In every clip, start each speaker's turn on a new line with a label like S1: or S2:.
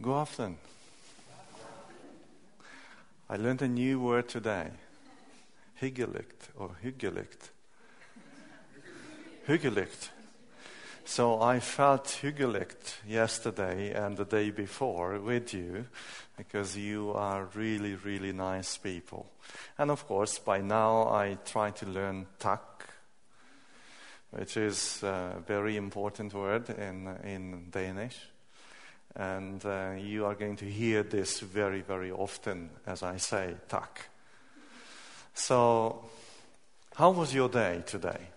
S1: God aften. I learned a new word today. Hyggeligt or hyggeligt. Hyggeligt. So I felt hyggeligt yesterday and the day before with you because you are really, really nice people. And of course, by now I try to learn tak, which is a very important word in, in Danish. And uh, you are going to hear this very, very often as I say tak. So, how was your day today?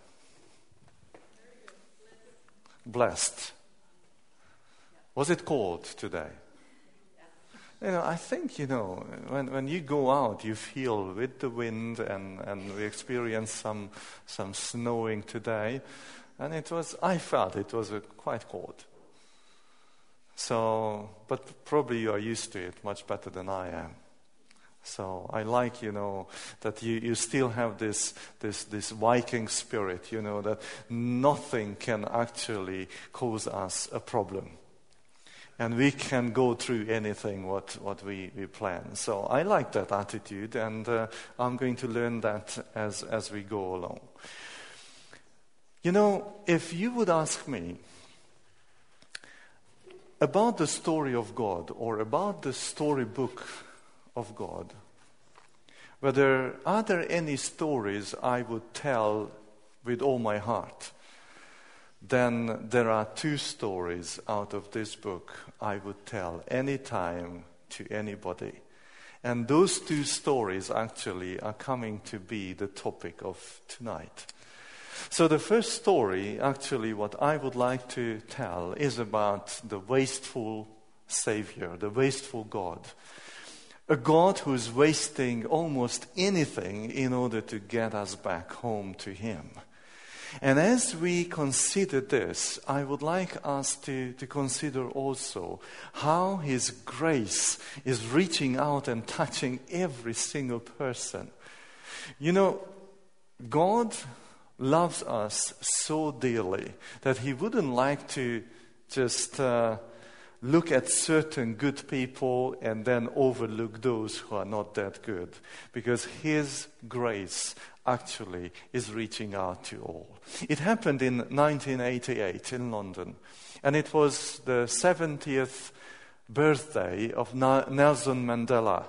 S1: Blessed. Was it cold today? You know, I think, you know, when, when you go out, you feel with the wind, and, and we experienced some, some snowing today, and it was, I felt it was quite cold. So, but probably you are used to it much better than I am. So I like, you know, that you, you still have this, this, this Viking spirit, you know, that nothing can actually cause us a problem. And we can go through anything what, what we, we plan. So I like that attitude, and uh, I'm going to learn that as, as we go along. You know, if you would ask me, about the story of God or about the storybook of God, whether are there any stories I would tell with all my heart, then there are two stories out of this book I would tell anytime to anybody. And those two stories actually are coming to be the topic of tonight. So, the first story, actually, what I would like to tell is about the wasteful Savior, the wasteful God. A God who's wasting almost anything in order to get us back home to Him. And as we consider this, I would like us to, to consider also how His grace is reaching out and touching every single person. You know, God loves us so dearly that he wouldn't like to just uh, look at certain good people and then overlook those who are not that good. Because his grace actually is reaching out to all. It happened in 1988 in London, and it was the 70th birthday of Nelson Mandela,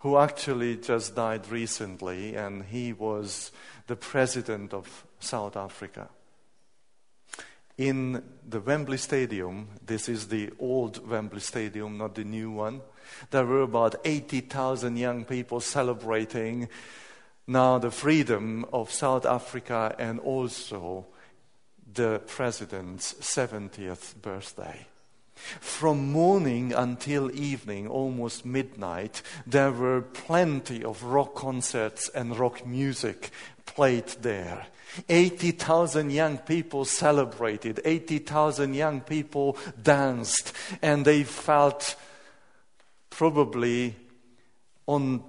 S1: who actually just died recently, and he was the president of South Africa. In the Wembley Stadium, this is the old Wembley Stadium, not the new one, there were about 80,000 young people celebrating now the freedom of South Africa and also the president's 70th birthday. From morning until evening, almost midnight, there were plenty of rock concerts and rock music played there. 80,000 young people celebrated, 80,000 young people danced, and they felt probably on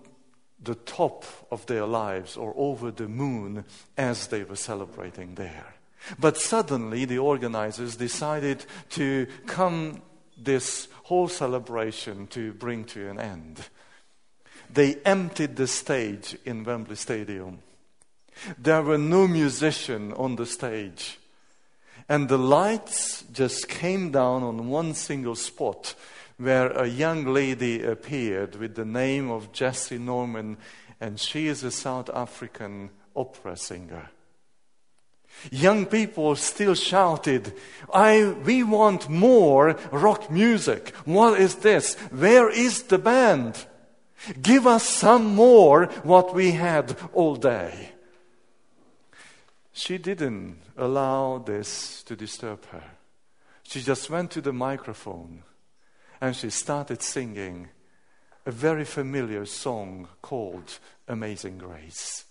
S1: the top of their lives or over the moon as they were celebrating there. But suddenly the organizers decided to come this whole celebration to bring to an end. They emptied the stage in Wembley Stadium. There were no musician on the stage. And the lights just came down on one single spot where a young lady appeared with the name of Jessye Norman, and she is a South African opera singer. Young people still shouted, I, we want more rock music. What is this? Where is the band? Give us some more what we had all day. She didn't allow this to disturb her. She just went to the microphone and she started singing a very familiar song called Amazing Grace.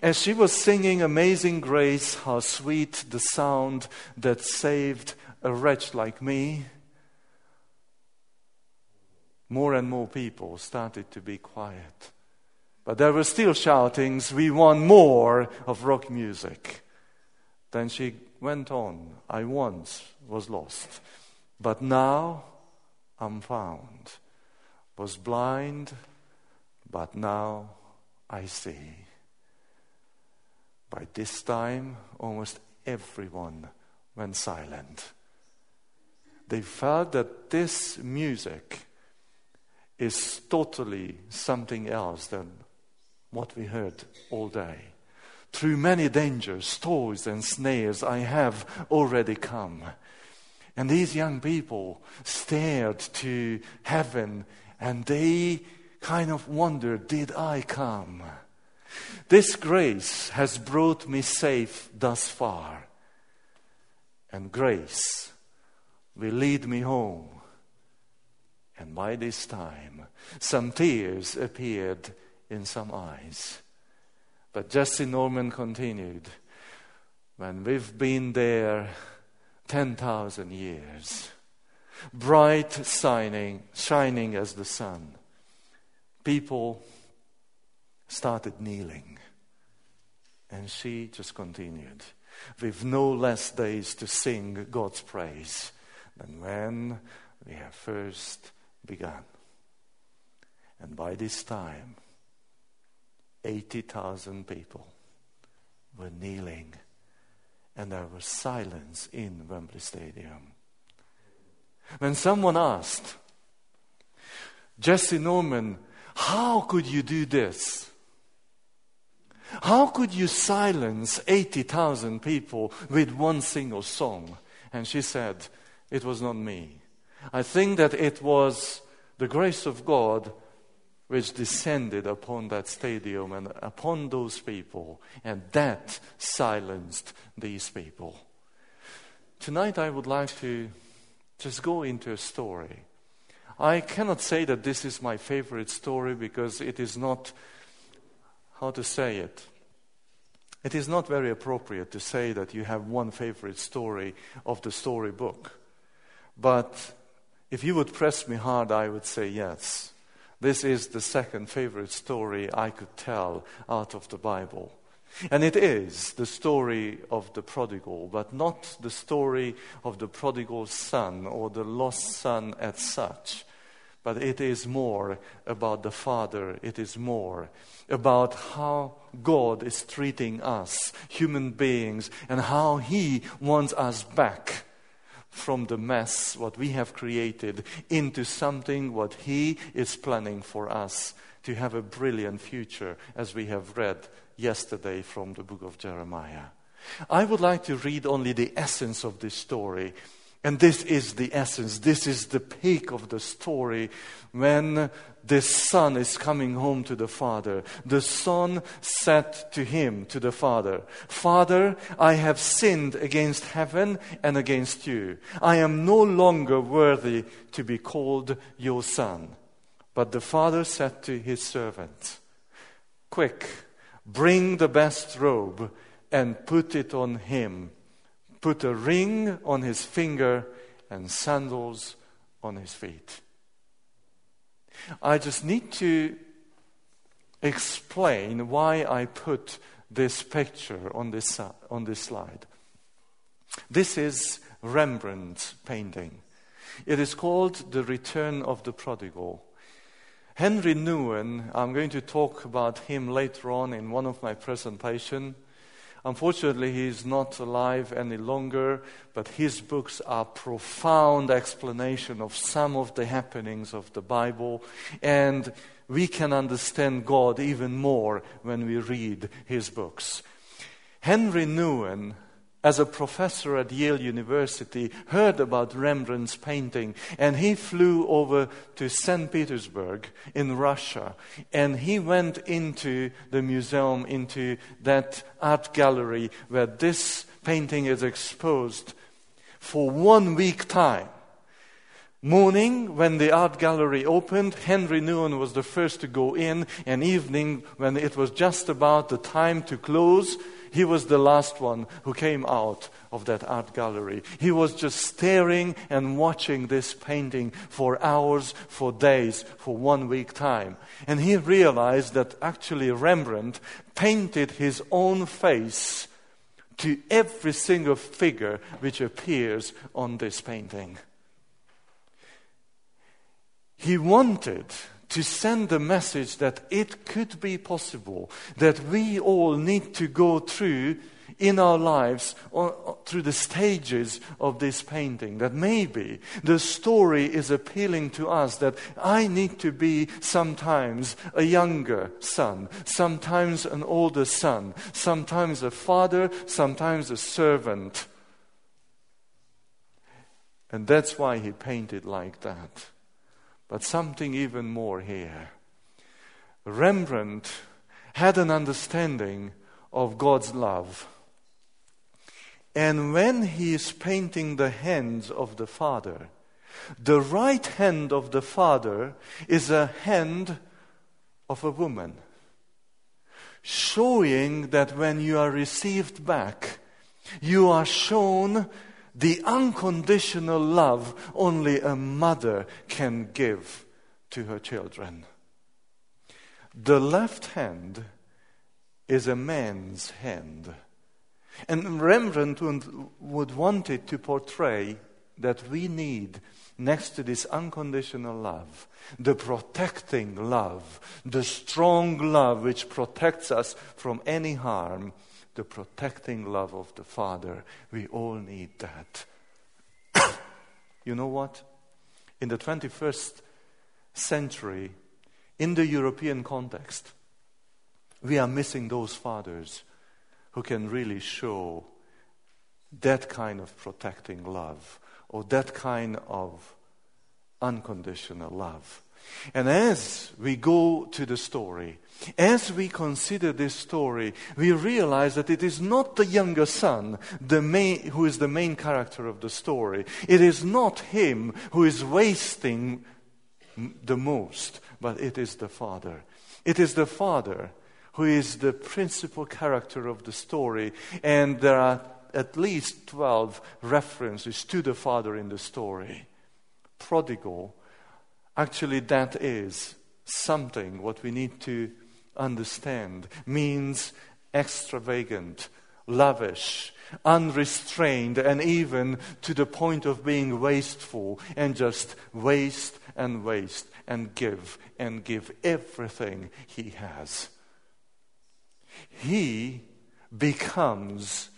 S1: As she was singing Amazing Grace, how sweet the sound that saved a wretch like me, more and more people started to be quiet. But there were still shoutings, we want more of rock music. Then she went on, I once was lost, but now I'm found, was blind, but now I see. By this time, almost everyone went silent. They felt that this music is totally something else than what we heard all day. Through many dangers, toils, and snares, I have already come. And these young people stared to heaven and they kind of wondered, Did I come? This grace has brought me safe thus far. And grace will lead me home. And by this time, some tears appeared in some eyes. But Jessye Norman continued, when we've been there 10,000 years, bright shining, shining as the sun, people started kneeling. And she just continued. We've no less days to sing God's praise than when we have first begun. And by this time, 80,000 people were kneeling, and there was silence in Wembley Stadium. When someone asked, Jessye Norman, how could you do this? How could you silence 80,000 people with one single song? And she said, It was not me. I think that it was the grace of God which descended upon that stadium and upon those people, and that silenced these people. Tonight, I would like to just go into a story. I cannot say that this is my favorite story because it is not how to say it. It is not very appropriate to say that you have one favorite story of the storybook. But if you would press me hard, I would say yes. This is the second favorite story I could tell out of the Bible. And it is the story of the prodigal, but not the story of the prodigal son or the lost son as such. But it is more about the Father. It is more about how God is treating us, human beings, and how He wants us back from the mess, what we have created, into something what He is planning for us to have a brilliant future, as we have read yesterday from the book of Jeremiah. I would like to read only the essence of this story and this is the essence, this is the peak of the story when the son is coming home to the father. The son said to him, to the father, Father, I have sinned against heaven and against you. I am no longer worthy to be called your son. But the father said to his servant, Quick, bring the best robe and put it on him put a ring on his finger and sandals on his feet. I just need to explain why I put this picture on this, on this slide. This is Rembrandt's painting. It is called The Return of the Prodigal. Henri Nouwen, I'm going to talk about him later on in one of my presentations. Unfortunately, he is not alive any longer, but his books are profound explanation of some of the happenings of the Bible, and we can understand God even more when we read his books. Henri Nouwen as a professor at Yale University, heard about Rembrandt's painting, and he flew over to St. Petersburg in Russia, and he went into the museum, into that art gallery where this painting is exposed for one week time. Morning, when the art gallery opened, Henri Nouwen was the first to go in, and evening, when it was just about the time to close, he was the last one who came out of that art gallery. He was just staring and watching this painting for hours, for days, for one week time. And he realized that actually Rembrandt painted his own face to every single figure which appears on this painting. he wanted to send the message that it could be possible that we all need to go through in our lives or, through the stages of this painting. That maybe the story is appealing to us that I need to be sometimes a younger son, sometimes an older son, sometimes a father, sometimes a servant. And that's why he painted like that. But something even more here. Rembrandt had an understanding of God's love. And when he is painting the hands of the Father, the right hand of the Father is a hand of a woman, showing that when you are received back, you are shown the unconditional love only a mother can give to her children. The left hand is a man's hand. And Rembrandt would want it to portray that we need, next to this unconditional love, the protecting love, the strong love which protects us from any harm, the protecting love of the Father. We all need that. you know what? In the 21st century, in the European context, we are missing those fathers who can really show that kind of protecting love or that kind of unconditional love. And as we go to the story, as we consider this story, we realize that it is not the younger son the main, who is the main character of the story. It is not him who is wasting the most, but it is the father. It is the father who is the principal character of the story, and there are at least 12 references to the father in the story. Prodigal Actually, that is something what we need to understand means extravagant, lavish, unrestrained, and even to the point of being wasteful and just waste and waste and give and give everything he has. He becomes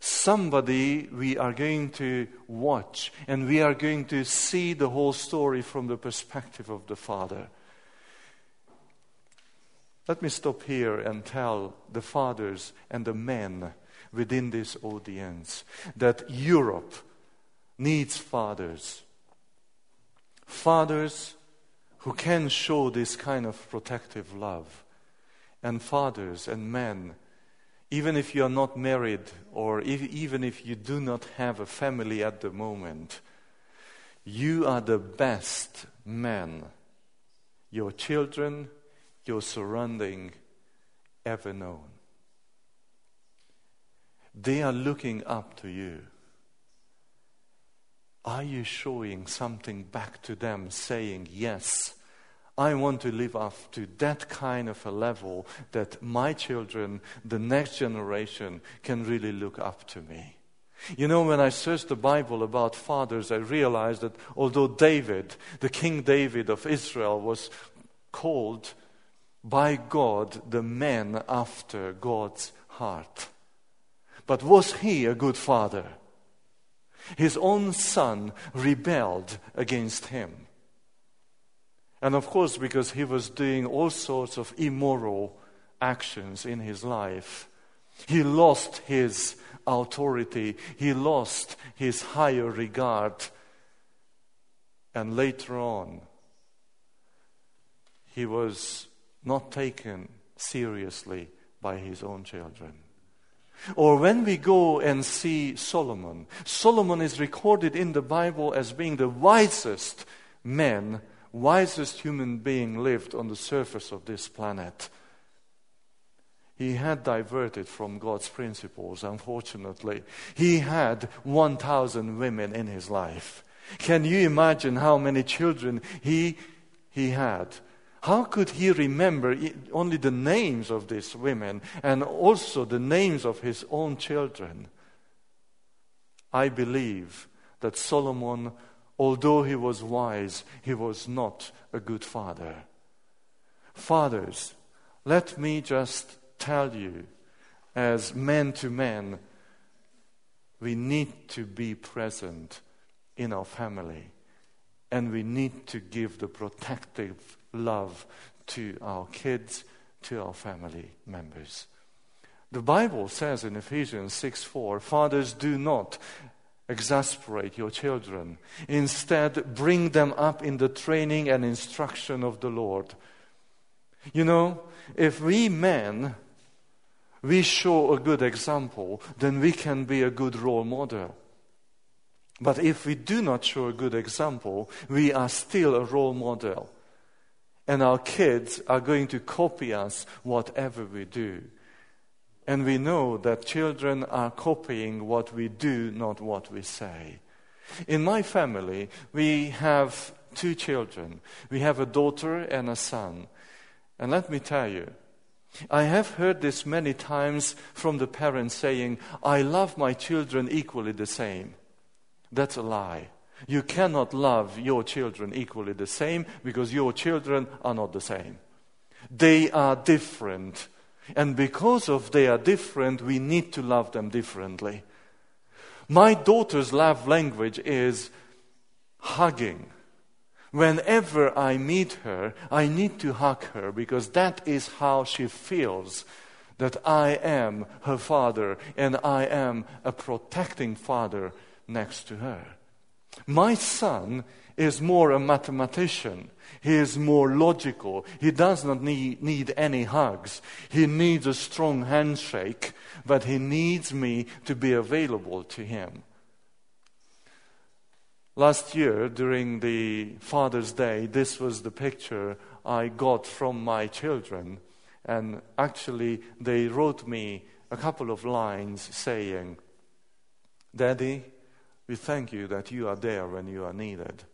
S1: somebody we are going to watch and we are going to see the whole story from the perspective of the Father. Let me stop here and tell the fathers and the men within this audience that Europe needs fathers. Fathers who can show this kind of protective love, and fathers and men even if you are not married or if, even if you do not have a family at the moment, you are the best man your children, your surrounding ever known. They are looking up to you. Are you showing something back to them saying, Yes, I want to live up to that kind of a level that my children, the next generation, can really look up to me. You know, when I searched the Bible about fathers, I realized that although David, the King David of Israel, was called by God the man after God's heart. But was he a good father? His own son rebelled against him. And of course, because he was doing all sorts of immoral actions in his life, he lost his authority, he lost his higher regard. And later on, he was not taken seriously by his own children. Or when we go and see Solomon, Solomon is recorded in the Bible as being the wisest man wisest human being lived on the surface of this planet. He had diverted from God's principles, unfortunately. He had 1,000 women in his life. Can you imagine how many children he, he had? How could he remember only the names of these women and also the names of his own children? I believe that Solomon Although he was wise, he was not a good father. Fathers, let me just tell you, as men to men, we need to be present in our family and we need to give the protective love to our kids, to our family members. The Bible says in Ephesians 6 4, Fathers, do not exasperate your children. Instead, bring them up in the training and instruction of the Lord. You know, if we men, we show a good example, then we can be a good role model. But if we do not show a good example, we are still a role model. And our kids are going to copy us whatever we do. And we know that children are copying what we do, not what we say. In my family, we have two children. We have a daughter and a son. And let me tell you, I have heard this many times from the parents saying, I love my children equally the same. That's a lie. You cannot love your children equally the same because your children are not the same. They are different. And because of they are different, we need to love them differently. My daughter's love language is hugging. Whenever I meet her, I need to hug her because that is how she feels that I am her father and I am a protecting father next to her. My son is more a mathematician. He is more logical. He does not need, need any hugs. He needs a strong handshake, but he needs me to be available to him. Last year, during the Father's Day, this was the picture I got from my children. And actually, they wrote me a couple of lines saying, Daddy, we thank you that you are there when you are needed.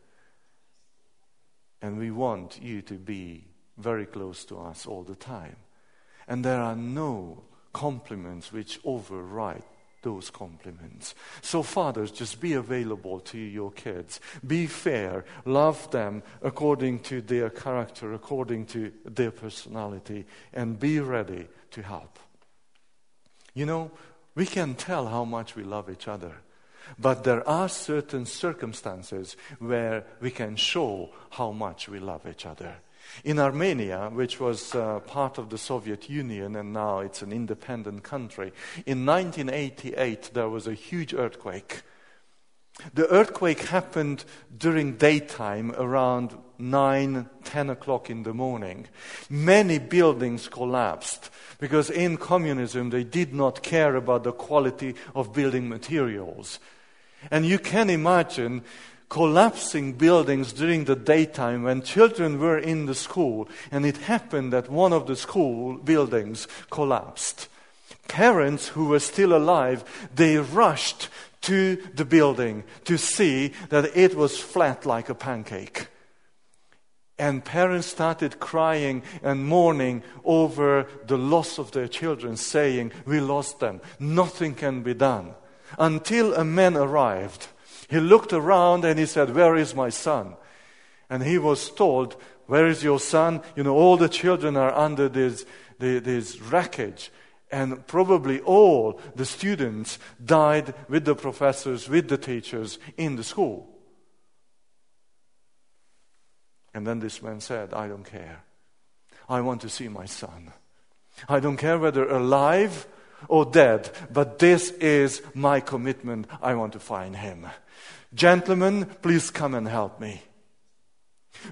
S1: And we want you to be very close to us all the time. And there are no compliments which override those compliments. So, fathers, just be available to your kids. Be fair. Love them according to their character, according to their personality, and be ready to help. You know, we can tell how much we love each other but there are certain circumstances where we can show how much we love each other. In Armenia, which was uh, part of the Soviet Union and now it's an independent country, in 1988 there was a huge earthquake. The earthquake happened during daytime around 9, 10 o'clock in the morning. Many buildings collapsed because in communism they did not care about the quality of building materials. And you can imagine collapsing buildings during the daytime when children were in the school, and it happened that one of the school buildings collapsed. Parents who were still alive, they rushed to the building to see that it was flat like a pancake. And parents started crying and mourning over the loss of their children, saying, We lost them. Nothing can be done until a man arrived. He looked around and he said, Where is my son? And he was told, Where is your son? You know, all the children are under this, this wreckage. And probably all the students died with the professors, with the teachers in the school. And then this man said, I don't care. I want to see my son. I don't care whether alive or dead, but this is my commitment. I want to find him. Gentlemen, please come and help me.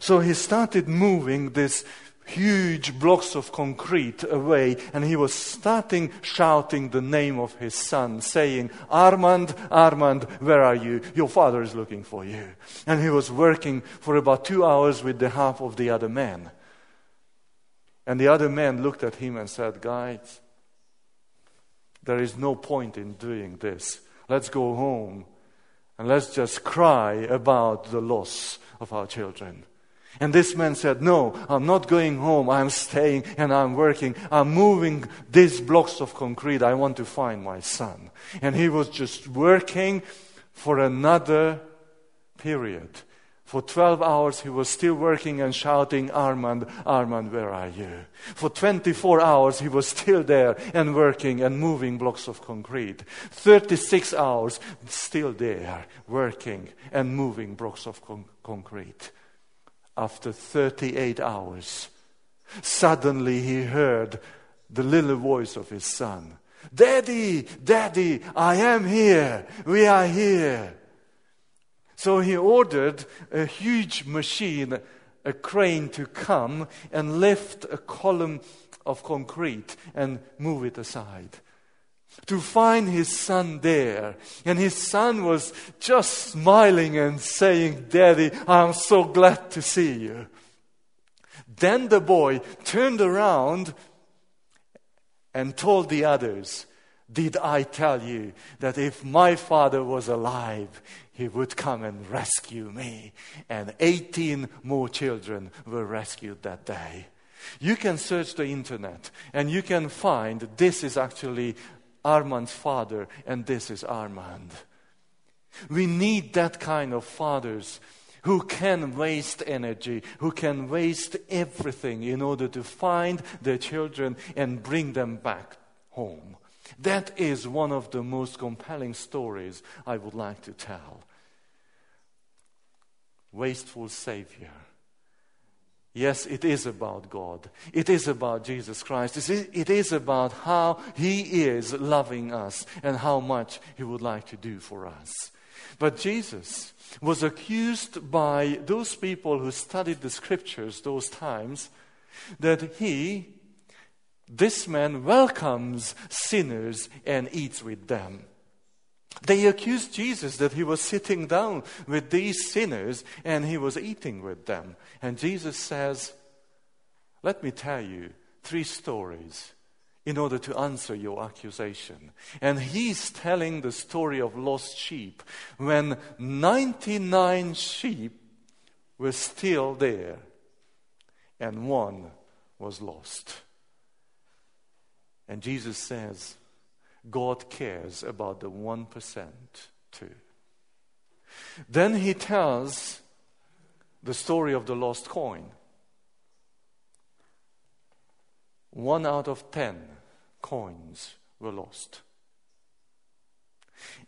S1: So he started moving this huge blocks of concrete away and he was starting shouting the name of his son saying armand armand where are you your father is looking for you and he was working for about two hours with the help of the other men and the other men looked at him and said guys there is no point in doing this. Let's go home and let's just cry about the loss of our children. And this man said, No, I'm not going home. I'm staying and I'm working. I'm moving these blocks of concrete. I want to find my son. And he was just working for another period. For 12 hours, he was still working and shouting, Armand, Armand, where are you? For 24 hours, he was still there and working and moving blocks of concrete. 36 hours, still there, working and moving blocks of con- concrete. After 38 hours, suddenly he heard the little voice of his son Daddy, Daddy, I am here. We are here. So he ordered a huge machine, a crane, to come and lift a column of concrete and move it aside. To find his son there. And his son was just smiling and saying, Daddy, I'm so glad to see you. Then the boy turned around and told the others, Did I tell you that if my father was alive, he would come and rescue me. And 18 more children were rescued that day. You can search the internet and you can find this is actually Armand's father and this is Armand. We need that kind of fathers who can waste energy, who can waste everything in order to find their children and bring them back home. That is one of the most compelling stories I would like to tell. Wasteful Savior. Yes, it is about God. It is about Jesus Christ. It is about how He is loving us and how much He would like to do for us. But Jesus was accused by those people who studied the scriptures those times that He this man welcomes sinners and eats with them. They accused Jesus that he was sitting down with these sinners and he was eating with them. And Jesus says, Let me tell you three stories in order to answer your accusation. And he's telling the story of lost sheep when 99 sheep were still there and one was lost. And Jesus says, God cares about the 1% too. Then he tells the story of the lost coin. One out of ten coins were lost.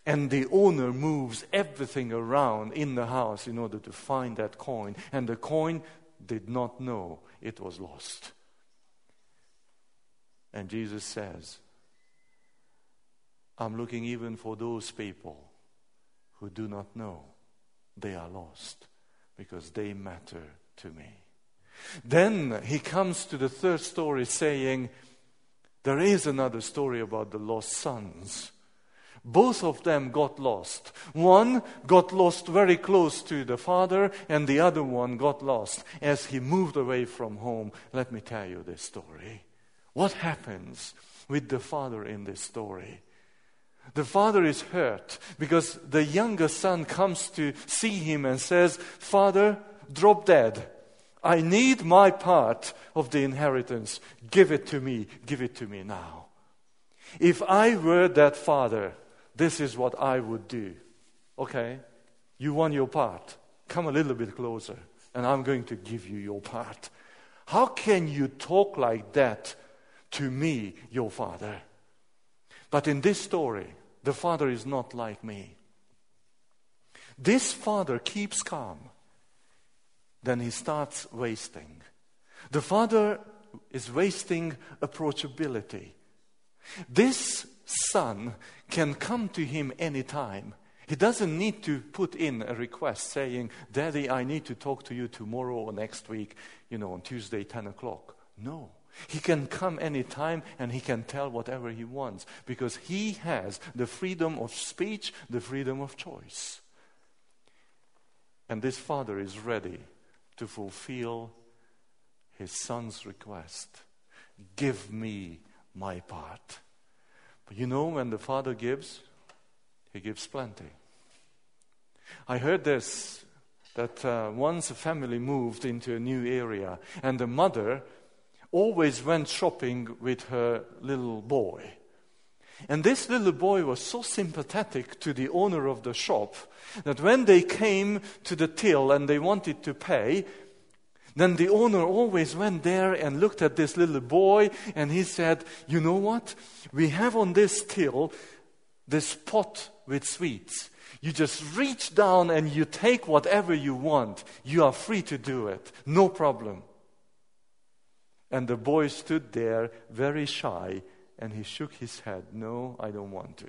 S1: And the owner moves everything around in the house in order to find that coin. And the coin did not know it was lost. And Jesus says, I'm looking even for those people who do not know they are lost because they matter to me. Then he comes to the third story saying, There is another story about the lost sons. Both of them got lost. One got lost very close to the father, and the other one got lost as he moved away from home. Let me tell you this story. What happens with the father in this story? The father is hurt because the younger son comes to see him and says, Father, drop dead. I need my part of the inheritance. Give it to me. Give it to me now. If I were that father, this is what I would do. Okay, you want your part. Come a little bit closer, and I'm going to give you your part. How can you talk like that to me, your father. But in this story, the father is not like me. This father keeps calm. Then he starts wasting. The father is wasting approachability. This son can come to him anytime. He doesn't need to put in a request saying, Daddy, I need to talk to you tomorrow or next week, you know, on Tuesday, 10 o'clock. No. He can come anytime and he can tell whatever he wants because he has the freedom of speech, the freedom of choice. And this father is ready to fulfill his son's request give me my part. But you know, when the father gives, he gives plenty. I heard this that uh, once a family moved into a new area, and the mother always went shopping with her little boy. And this little boy was so sympathetic to the owner of the shop that when they came to the till and they wanted to pay, then the owner always went there and looked at this little boy and he said, You know what? We have on this till this pot with sweets. You just reach down and you take whatever you want. You are free to do it. No problem. And the boy stood there very shy and he shook his head. No, I don't want to.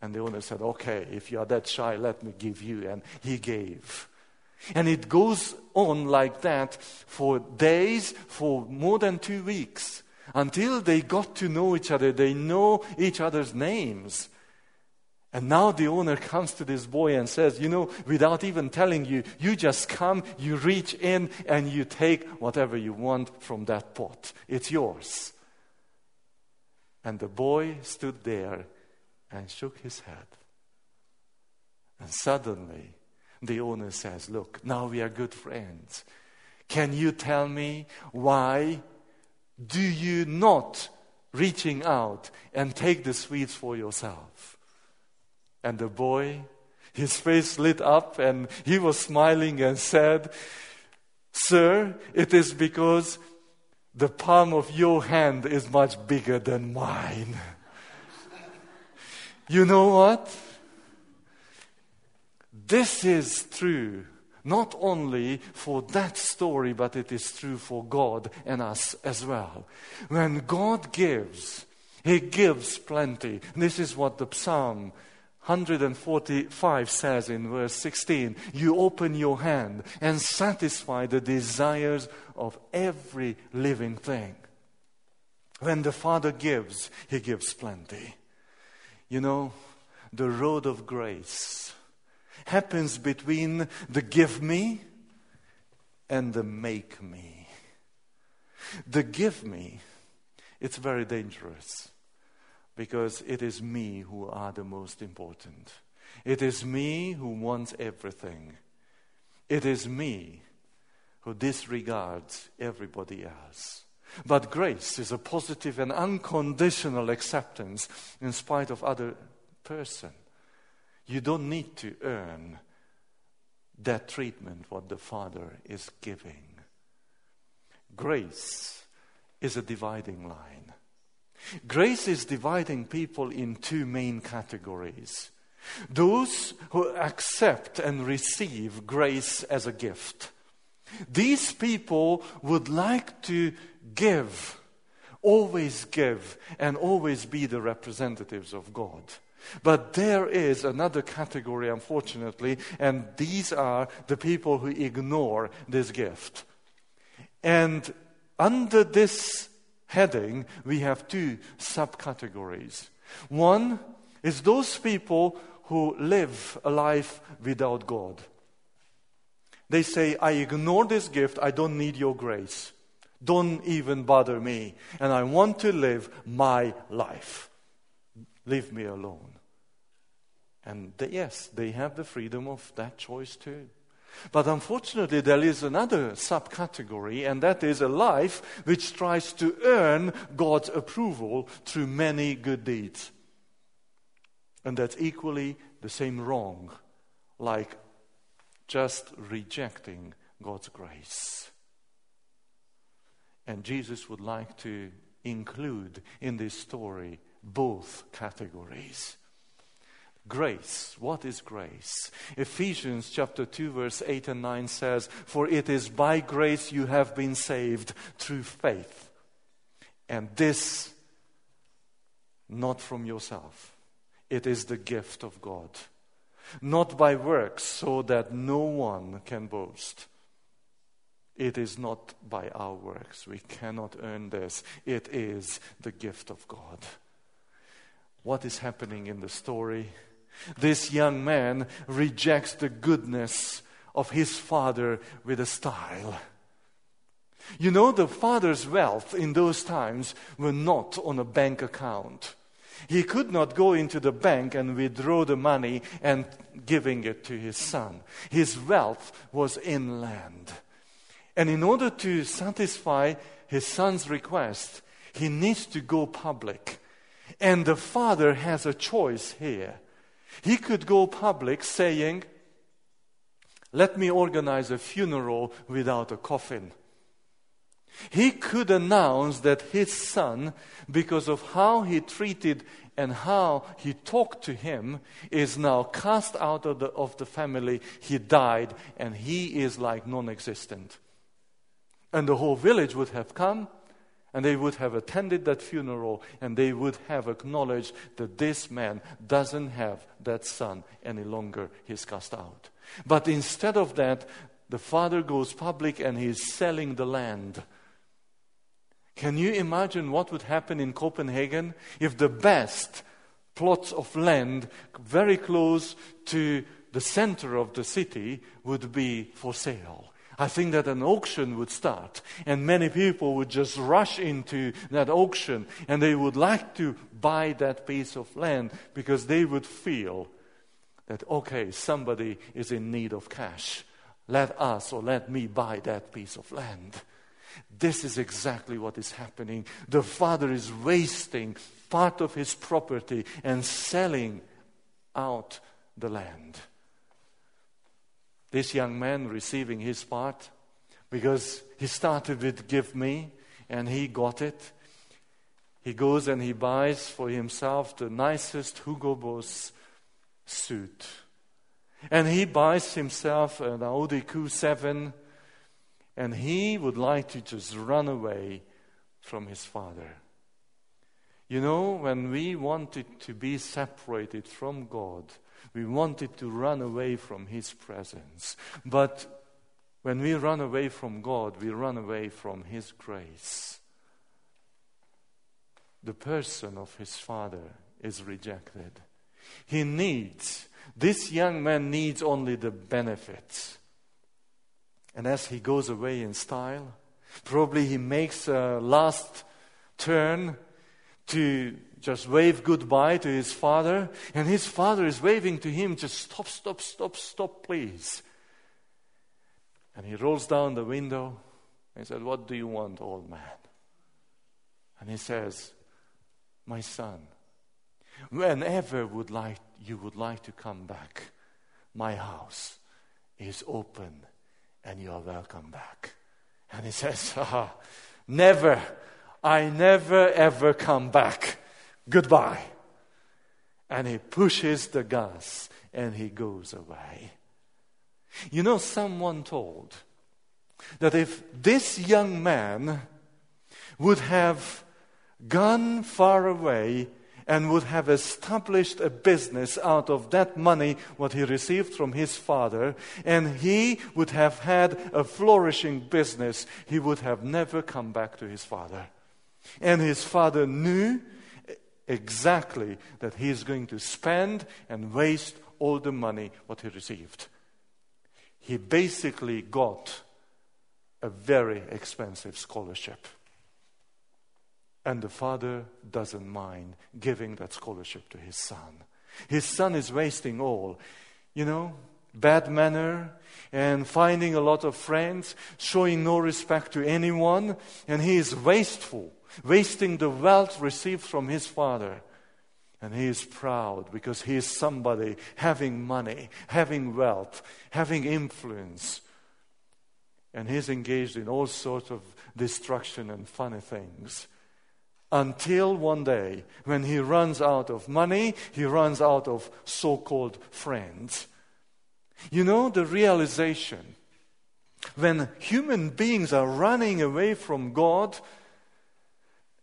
S1: And the owner said, Okay, if you are that shy, let me give you. And he gave. And it goes on like that for days, for more than two weeks, until they got to know each other. They know each other's names. And now the owner comes to this boy and says, You know, without even telling you, you just come, you reach in, and you take whatever you want from that pot. It's yours. And the boy stood there and shook his head. And suddenly, the owner says, Look, now we are good friends. Can you tell me why do you not reaching out and take the sweets for yourself? And the boy, his face lit up and he was smiling and said, Sir, it is because the palm of your hand is much bigger than mine. you know what? This is true not only for that story, but it is true for God and us as well. When God gives, He gives plenty. This is what the Psalm 145 says in verse 16 You open your hand and satisfy the desires of every living thing. When the Father gives, He gives plenty. You know, the road of grace happens between the give me and the make me. The give me, it's very dangerous because it is me who are the most important. It is me who wants everything. It is me who disregards everybody else. But grace is a positive and unconditional acceptance in spite of other person. You don't need to earn that treatment what the Father is giving. Grace is a dividing line. Grace is dividing people in two main categories those who accept and receive grace as a gift. These people would like to give, always give, and always be the representatives of God. But there is another category, unfortunately, and these are the people who ignore this gift. And under this heading, we have two subcategories. One is those people who live a life without God. They say, I ignore this gift, I don't need your grace. Don't even bother me. And I want to live my life. Leave me alone. And they, yes, they have the freedom of that choice too. But unfortunately, there is another subcategory, and that is a life which tries to earn God's approval through many good deeds. And that's equally the same wrong, like just rejecting God's grace. And Jesus would like to include in this story both categories. Grace. What is grace? Ephesians chapter 2 verse 8 and 9 says, For it is by grace you have been saved through faith. And this not from yourself. It is the gift of God. Not by works so that no one can boast. It is not by our works. We cannot earn this. It is the gift of God. What is happening in the story? This young man rejects the goodness of his father with a style. You know, the father's wealth in those times were not on a bank account. He could not go into the bank and withdraw the money and giving it to his son. His wealth was in land. And in order to satisfy his son's request, he needs to go public And the father has a choice here. He could go public saying, Let me organize a funeral without a coffin. He could announce that his son, because of how he treated and how he talked to him, is now cast out of the, of the family. He died, and he is like non existent. And the whole village would have come and they would have attended that funeral and they would have acknowledged that this man doesn't have that son any longer. He's cast out. But instead of that, the father goes public and he's selling the land. Can you imagine what would happen in Copenhagen if the best plots of land very close to the center of the city would be for sale? I think that an auction would start, and many people would just rush into that auction, and they would like to buy that piece of land because they would feel that, okay, somebody is in need of cash. Let us or let me buy that piece of land. This is exactly what is happening. The father is wasting part of his property and selling out the land. This young man receiving his part because he started with give me and he got it. He goes and he buys for himself the nicest Hugo Boss suit. And he buys himself an Audi Q7 and he would like to just run away from his father. You know, when we wanted to be separated from God, we wanted to run away from his presence. But when we run away from God, we run away from his grace. The person of his father is rejected. He needs, this young man needs only the benefits and as he goes away in style, probably he makes a last turn to just wave goodbye to his father. And his father is waving to him, just stop, stop, stop, stop, please. And he rolls down the window and said, What do you want, old man? And he says, My son, whenever would like, you would like to come back, my house is open and you are welcome back. And he says, ah, Never, I never ever come back. Goodbye. And he pushes the gas and he goes away. You know, someone told that if this young man would have gone far away and would have established a business out of that money, what he received from his father, and he would have had a flourishing business, he would have never come back to his father. And his father knew exactly that he is going to spend and waste all the money what he received. He basically got a very expensive scholarship. And the father doesn't mind giving that scholarship to his son. His son is wasting all. You know, bad manner and finding a lot of friends, showing no respect to anyone, and he is wasteful, wasting the wealth received from his father. And he is proud because he is somebody having money, having wealth, having influence. And he's engaged in all sorts of destruction and funny things until one day when he runs out of money, he runs out of so called friends. You know, the realization when human beings are running away from God,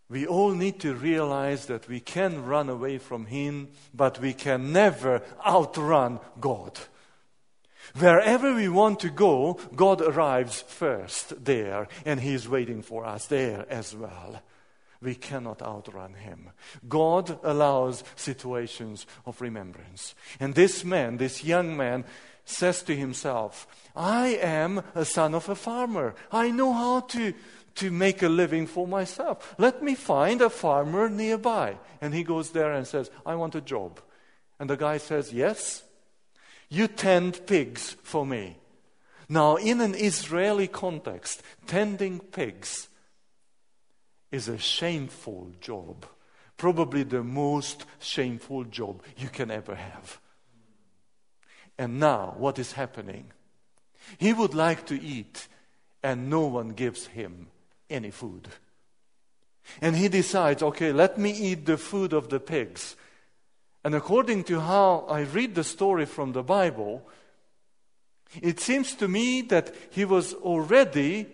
S1: we all need to realize that we can run away from Him, but we can never outrun God. Wherever we want to go, God arrives first there, and He is waiting for us there as well. We cannot outrun him. God allows situations of remembrance. And this man, this young man, says to himself, I am a son of a farmer. I know how to, to make a living for myself. Let me find a farmer nearby. And he goes there and says, I want a job. And the guy says, Yes, you tend pigs for me. Now, in an Israeli context, tending pigs is a shameful job Probably the most shameful job you can ever have. And now, what is happening? He would like to eat, and no one gives him any food. And he decides, okay, let me eat the food of the pigs. And according to how I read the story from the Bible, it seems to me that he was already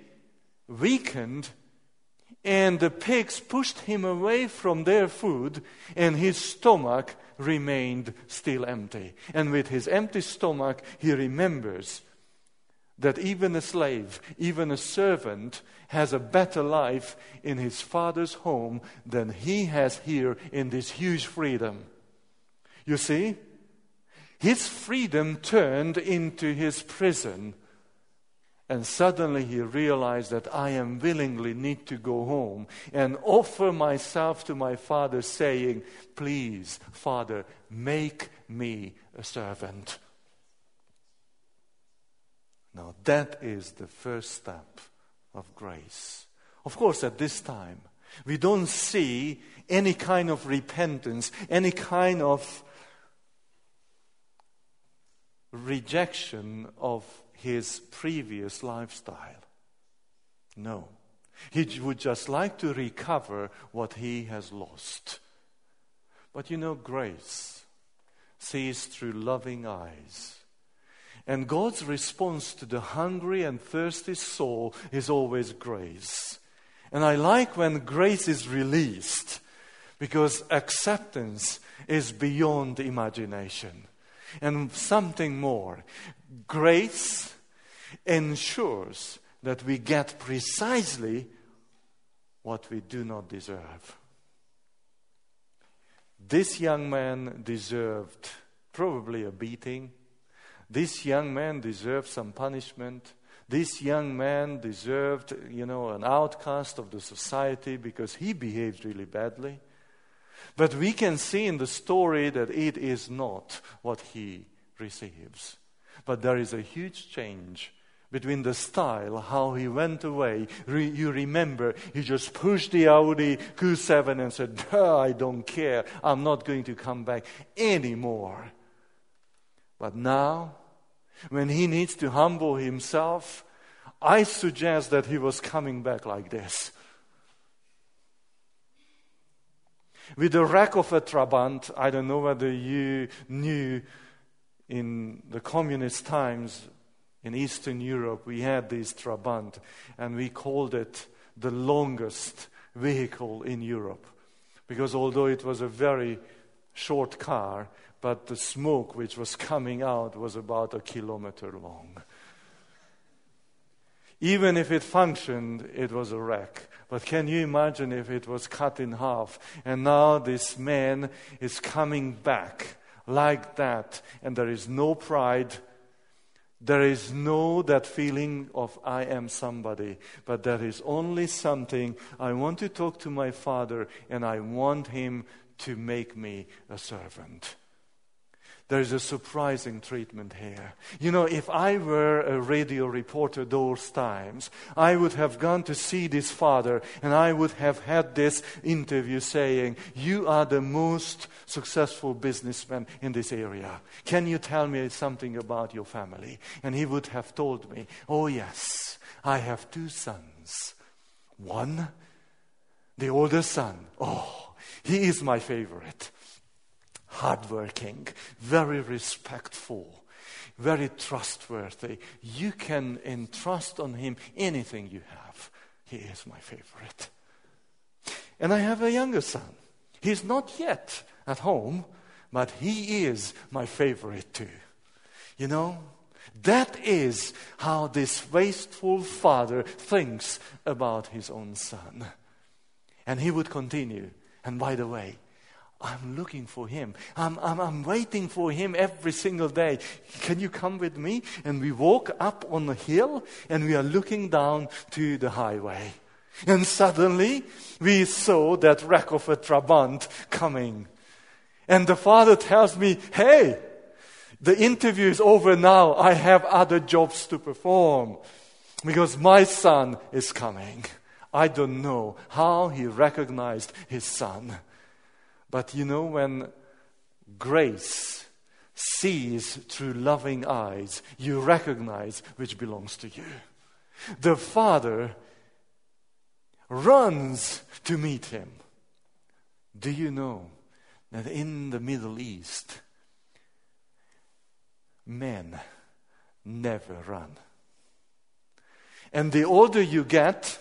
S1: weakened and the pigs pushed him away from their food, and his stomach remained still empty. And with his empty stomach, he remembers that even a slave, even a servant, has a better life in his father's home than he has here in this huge freedom. You see, his freedom turned into his prison and suddenly he realized that I am willingly need to go home and offer myself to my father, saying, Please, Father, make me a servant. Now, that is the first step of grace. Of course, at this time, we don't see any kind of repentance, any kind of rejection of his previous lifestyle. No. He would just like to recover what he has lost. But you know, grace sees through loving eyes. And God's response to the hungry and thirsty soul is always grace. And I like when grace is released because acceptance is beyond imagination. And something more. Grace ensures that we get precisely what we do not deserve. This young man deserved probably a beating. This young man deserved some punishment. This young man deserved, you know, an outcast of the society because he behaved really badly. But we can see in the story that it is not what he receives. But there is a huge change between the style, how he went away. Re- you remember, he just pushed the Audi Q7 and said, I don't care. I'm not going to come back anymore. But now, when he needs to humble himself, I suggest that he was coming back like this. With the wreck of a Trabant, I don't know whether you knew in the communist times in Eastern Europe, we had this Trabant, and we called it the longest vehicle in Europe. Because although it was a very short car, but the smoke which was coming out was about a kilometer long. Even if it functioned, it was a wreck. But can you imagine if it was cut in half? And now this man is coming back like that, and there is no pride. There is no that feeling of I am somebody, but there is only something I want to talk to my father and I want him to make me a servant. There's a surprising treatment here. You know, if I were a radio reporter those times, I would have gone to see this father and I would have had this interview saying, You are the most successful businessman in this area. Can you tell me something about your family? And he would have told me, Oh, yes, I have two sons. One, the older son, oh, he is my favorite hardworking, very respectful, very trustworthy. You can entrust on him anything you have. He is my favorite. And I have a younger son. He's not yet at home, but he is my favorite too. You know, that is how this wasteful father thinks about his own son. And he would continue. And by the way, I'm looking for him. I'm, I'm, I'm waiting for him every single day. Can you come with me? And we walk up on the hill and we are looking down to the highway. And suddenly we saw that wreck of a Trabant coming. And the father tells me, Hey, the interview is over now. I have other jobs to perform because my son is coming. I don't know how he recognized his son. But you know, when grace sees through loving eyes, you recognize which belongs to you. The Father runs to meet him. Do you know that in the Middle East, men never run? And the older you get,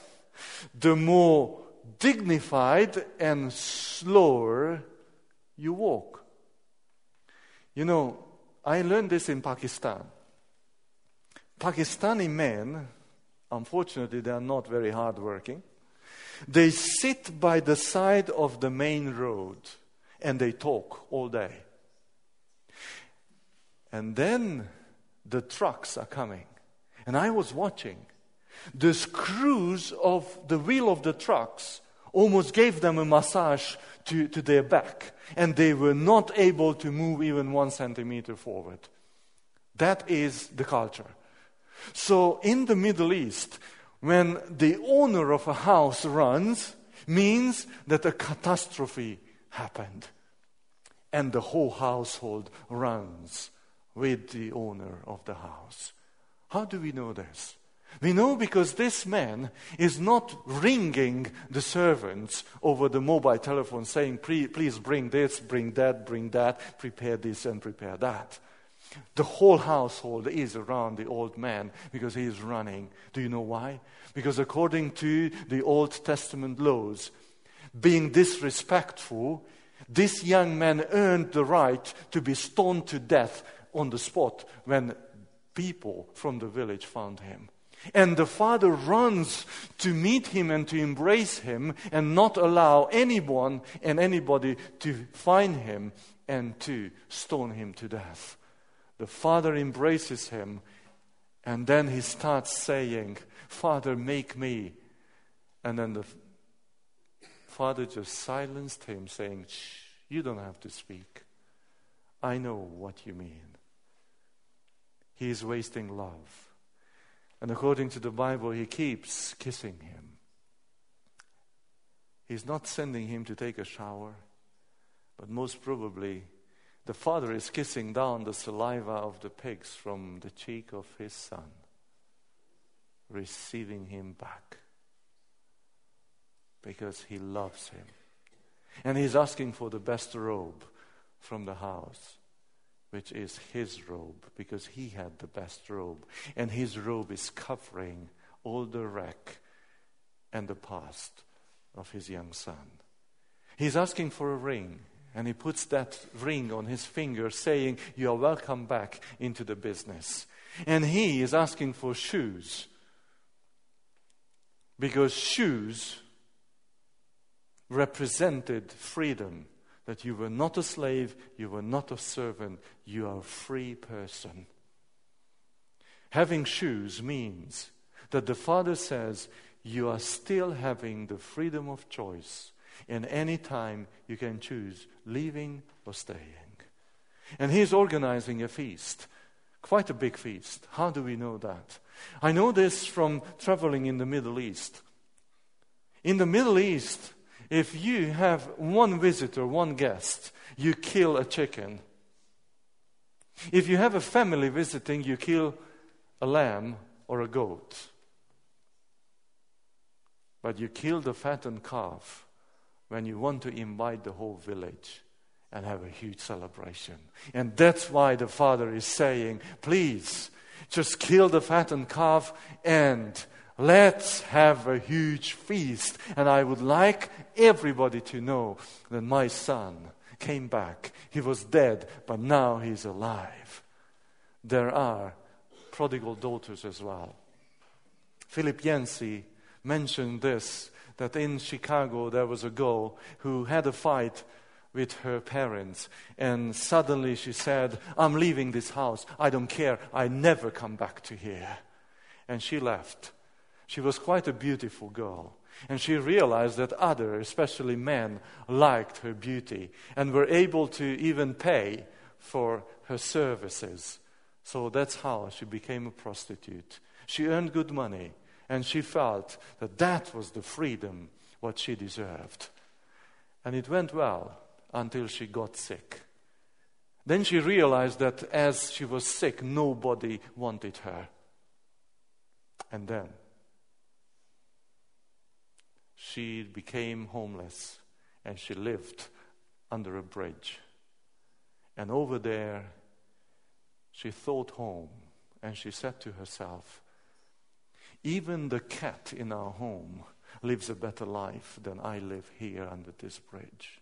S1: the more dignified and slower you walk. You know, I learned this in Pakistan. Pakistani men, unfortunately, they are not very hardworking. They sit by the side of the main road and they talk all day. And then the trucks are coming. And I was watching. The screws of the wheel of the trucks almost gave them a massage to, to their back, and they were not able to move even one centimeter forward. That is the culture. So in the Middle East, when the owner of a house runs, means that a catastrophe happened. And the whole household runs with the owner of the house. How do we know this? We know because this man is not ringing the servants over the mobile telephone saying, please bring this, bring that, bring that, prepare this and prepare that. The whole household is around the old man because he is running. Do you know why? Because according to the Old Testament laws, being disrespectful, this young man earned the right to be stoned to death on the spot when people from the village found him. And the father runs to meet him and to embrace him and not allow anyone and anybody to find him and to stone him to death. The father embraces him and then he starts saying, Father, make me. And then the father just silenced him, saying, Shh, you don't have to speak. I know what you mean. He is wasting love. And according to the Bible, he keeps kissing him. He's not sending him to take a shower, but most probably the father is kissing down the saliva of the pigs from the cheek of his son, receiving him back because he loves him. And he's asking for the best robe from the house which is his robe, because he had the best robe. And his robe is covering all the wreck and the past of his young son. He's asking for a ring, and he puts that ring on his finger, saying, You are welcome back into the business. And he is asking for shoes, because shoes represented freedom that you were not a slave, you were not a servant, you are a free person. Having shoes means that the Father says you are still having the freedom of choice. In any time you can choose leaving or staying. And He's organizing a feast, quite a big feast. How do we know that? I know this from traveling in the Middle East. In the Middle East, if you have one visitor, one guest, you kill a chicken. If you have a family visiting, you kill a lamb or a goat. But you kill the fattened calf when you want to invite the whole village and have a huge celebration. And that's why the father is saying, please, just kill the fattened calf and Let's have a huge feast. And I would like everybody to know that my son came back. He was dead, but now he's alive. There are prodigal daughters as well. Philip Yancey mentioned this that in Chicago there was a girl who had a fight with her parents, and suddenly she said, I'm leaving this house. I don't care. I never come back to here. And she left. She was quite a beautiful girl. And she realized that other, especially men, liked her beauty and were able to even pay for her services. So that's how she became a prostitute. She earned good money and she felt that that was the freedom what she deserved. And it went well. until she got sick. Then she realized that as she was sick, nobody wanted her. And then she became homeless and she lived under a bridge. And over there, she thought home and she said to herself, Even the cat in our home lives a better life than I live here under this bridge.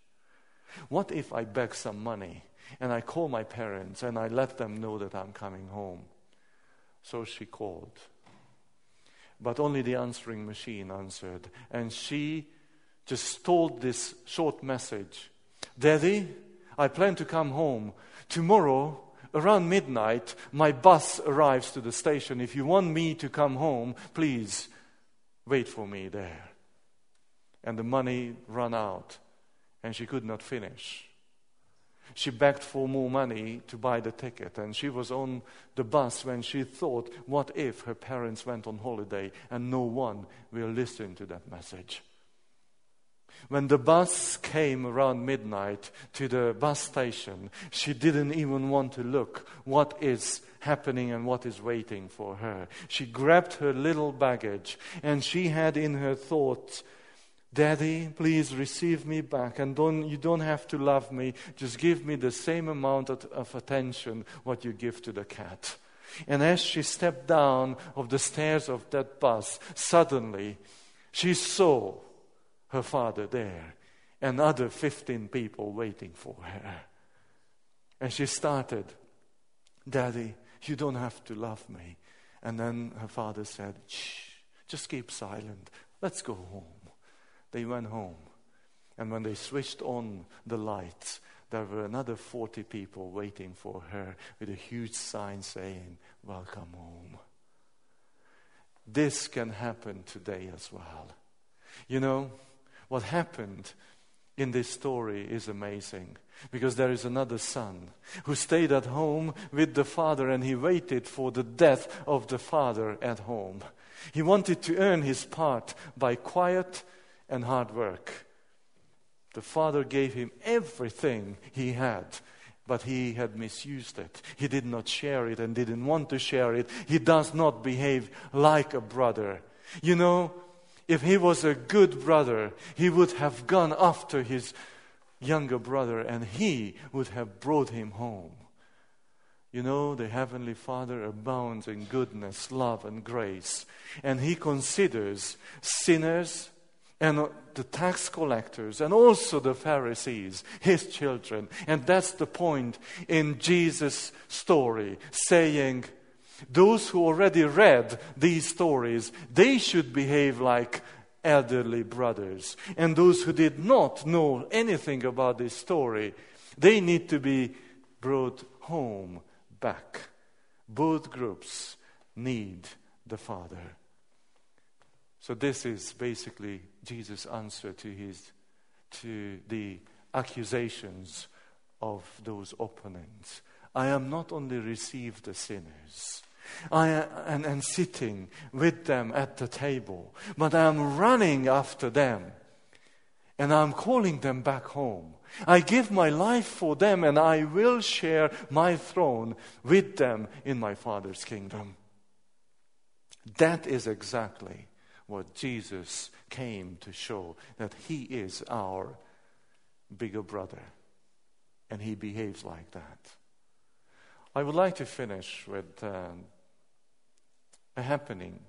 S1: What if I beg some money and I call my parents and I let them know that I'm coming home? So she called. But only the answering machine answered. And she just told this short message Daddy, I plan to come home. Tomorrow, around midnight, my bus arrives to the station. If you want me to come home, please wait for me there. And the money ran out, and she could not finish. She begged for more money to buy the ticket, and she was on the bus when she thought, what if her parents went on holiday and no one will listen to that message? When the bus came around midnight to the bus station, she didn't even want to look what is happening and what is waiting for her. She grabbed her little baggage and she had in her thoughts, Daddy, please receive me back and don't, you don't have to love me. Just give me the same amount of, of attention what you give to the cat. And as she stepped down of the stairs of that bus, suddenly she saw her father there and other 15 people waiting for her. And she started, Daddy, you don't have to love me. And then her father said, Shh, just keep silent. Let's go home. They went home. And when they switched on the lights, there were another 40 people waiting for her with a huge sign saying, Welcome home. This can happen today as well. You know, what happened in this story is amazing because there is another son who stayed at home with the father and he waited for the death of the father at home. He wanted to earn his part by quiet and hard work. The father gave him everything he had, but he had misused it. He did not share it and didn't want to share it. He does not behave like a brother. You know, if he was a good brother, he would have gone after his younger brother and he would have brought him home. You know, the Heavenly Father abounds in goodness, love, and grace, and He considers sinners and uh, the tax collectors and also the Pharisees His children. And that's the point in Jesus' story, saying, those who already read these stories, they should behave like elderly brothers. And those who did not know anything about this story, they need to be brought home back. Both groups need the Father. So this is basically Jesus' answer to his to the accusations of those opponents. I am not only received the sinners, I am and sitting with them at the table, but I'm running after them and I'm calling them back home. I give my life for them and I will share my throne with them in my Father's kingdom. That is exactly what Jesus came to show that He is our bigger brother and He behaves like that. I would like to finish with. Um, a happening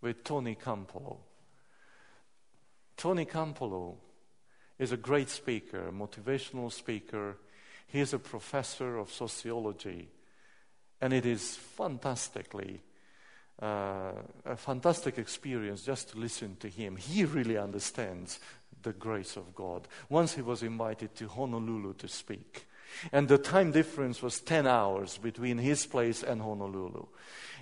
S1: with Tony Campolo. Tony Campolo is a great speaker, a motivational speaker. He is a professor of sociology, and it is fantastically uh, a fantastic experience just to listen to him. He really understands the grace of God. Once he was invited to Honolulu to speak, and the time difference was 10 hours between his place and Honolulu.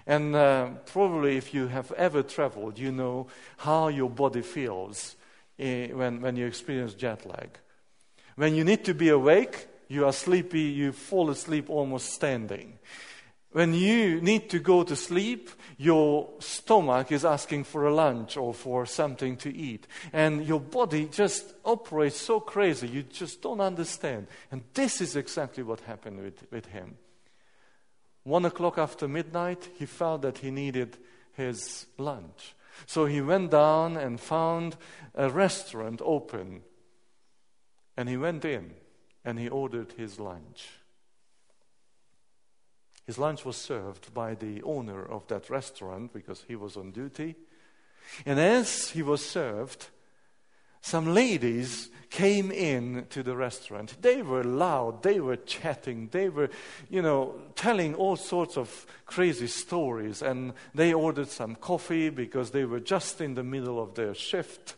S1: And uh, probably, if you have ever traveled, you know how your body feels eh, when, when you experience jet lag. When you need to be awake, you are sleepy, you fall asleep almost standing. When you need to go to sleep, your stomach is asking for a lunch or for something to eat. And your body just operates so crazy, you just don't understand. And this is exactly what happened with, with him. One o'clock after midnight, he felt that he needed his lunch. So he went down and found a restaurant open. And he went in and he ordered his lunch. His lunch was served by the owner of that restaurant because he was on duty. And as he was served, some ladies came in to the restaurant. They were loud, they were chatting, they were, you know, telling all sorts of crazy stories. And they ordered some coffee because they were just in the middle of their shift.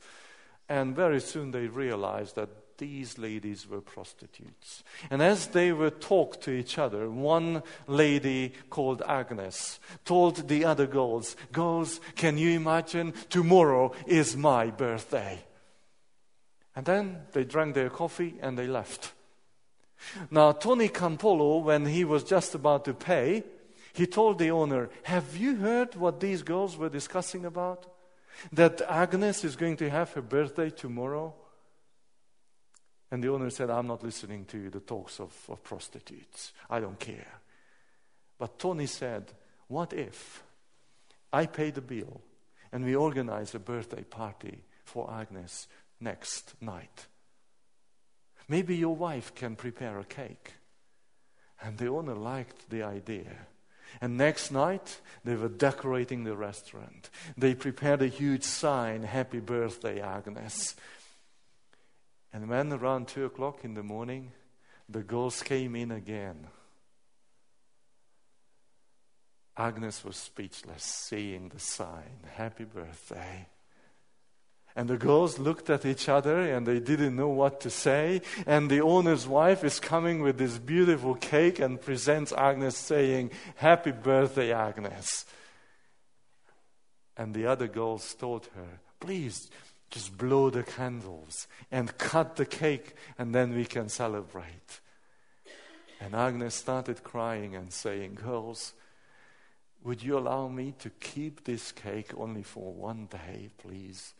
S1: And very soon they realized that these ladies were prostitutes. And as they were talk to each other, one lady called Agnes told the other girls, Girls, can you imagine? Tomorrow is my birthday. And then they drank their coffee and they left. Now, Tony Campolo, when he was just about to pay, he told the owner, Have you heard what these girls were discussing about? That Agnes is going to have her birthday tomorrow? And the owner said, I'm not listening to the talks of, of prostitutes. I don't care. But Tony said, What if I pay the bill and we organize a birthday party for Agnes next night? Maybe your wife can prepare a cake. And the owner liked the idea. And next night, they were decorating the restaurant. They prepared a huge sign, Happy Birthday, Agnes. And when around two o'clock in the morning, the girls came in again, Agnes was speechless, seeing the sign, Happy Birthday. And the girls looked at each other and they didn't know what to say. And the owner's wife is coming with this beautiful cake and presents Agnes, saying, Happy birthday, Agnes. And the other girls told her, Please, just blow the candles and cut the cake, and then we can celebrate. And Agnes started crying and saying, Girls, would you allow me to keep this cake only for one day, please?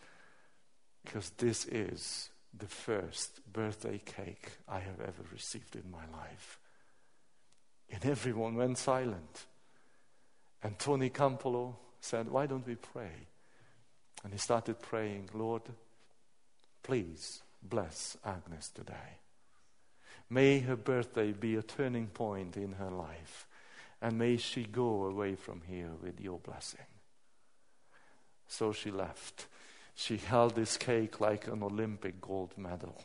S1: Because this is the first birthday cake I have ever received in my life. And everyone went silent. And Tony Campolo said, Why don't we pray? And he started praying, Lord, please bless Agnes today. May her birthday be a turning point in her life. And may she go away from here with your blessing. So she left. She held this cake like an Olympic gold medal.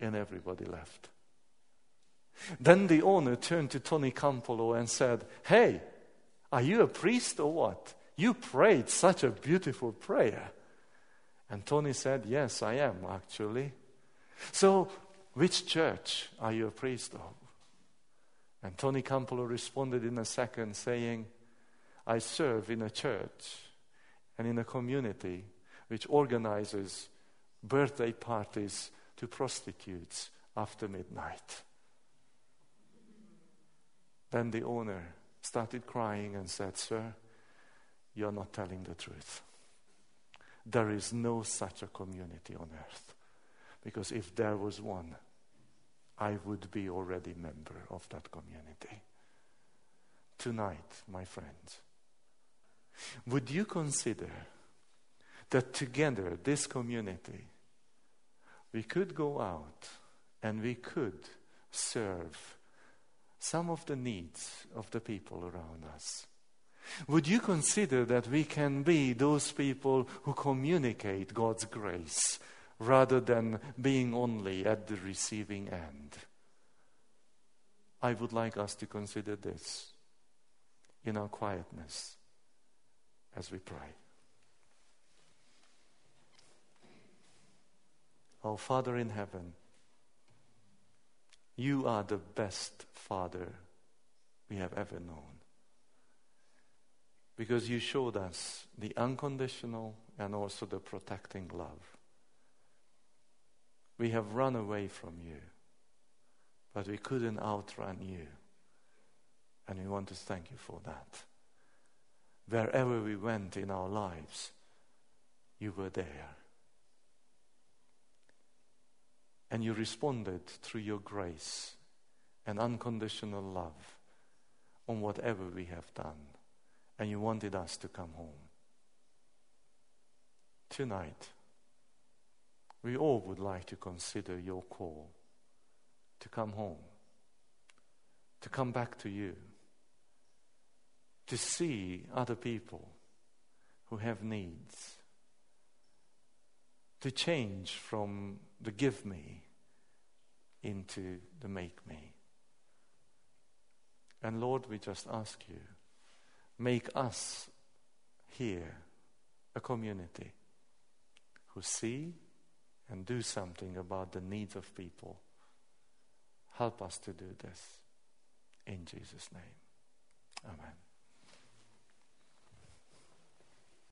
S1: And everybody left. Then the owner turned to Tony Campolo and said, Hey, are you a priest or what? You prayed such a beautiful prayer. And Tony said, Yes, I am actually. So, which church are you a priest of? And Tony Campolo responded in a second, saying, I serve in a church and in a community which organizes birthday parties to prostitutes after midnight. Then the owner started crying and said, Sir, you're not telling the truth. There is no such a community on earth. Because if there was one, I would be already member of that community. Tonight, my friends, would you consider that together, this community, we could go out and we could serve some of the needs of the people around us? Would you consider that we can be those people who communicate God's grace rather than being only at the receiving end? I would like us to consider this in our quietness as we pray. Our Father in heaven, you are the best Father we have ever known because you showed us the unconditional and also the protecting love. We have run away from you, but we couldn't outrun you. And we want to thank you for that. Wherever we went in our lives, you were there. And you responded through your grace and unconditional love on whatever we have done. And you wanted us to come home. Tonight, we all would like to consider your call to come home, to come back to you, to see other people who have needs, to change from the give me into the make me. And Lord, we just ask you, make us here a community who see and do something about the needs of people. Help us to do this. In Jesus' name. Amen.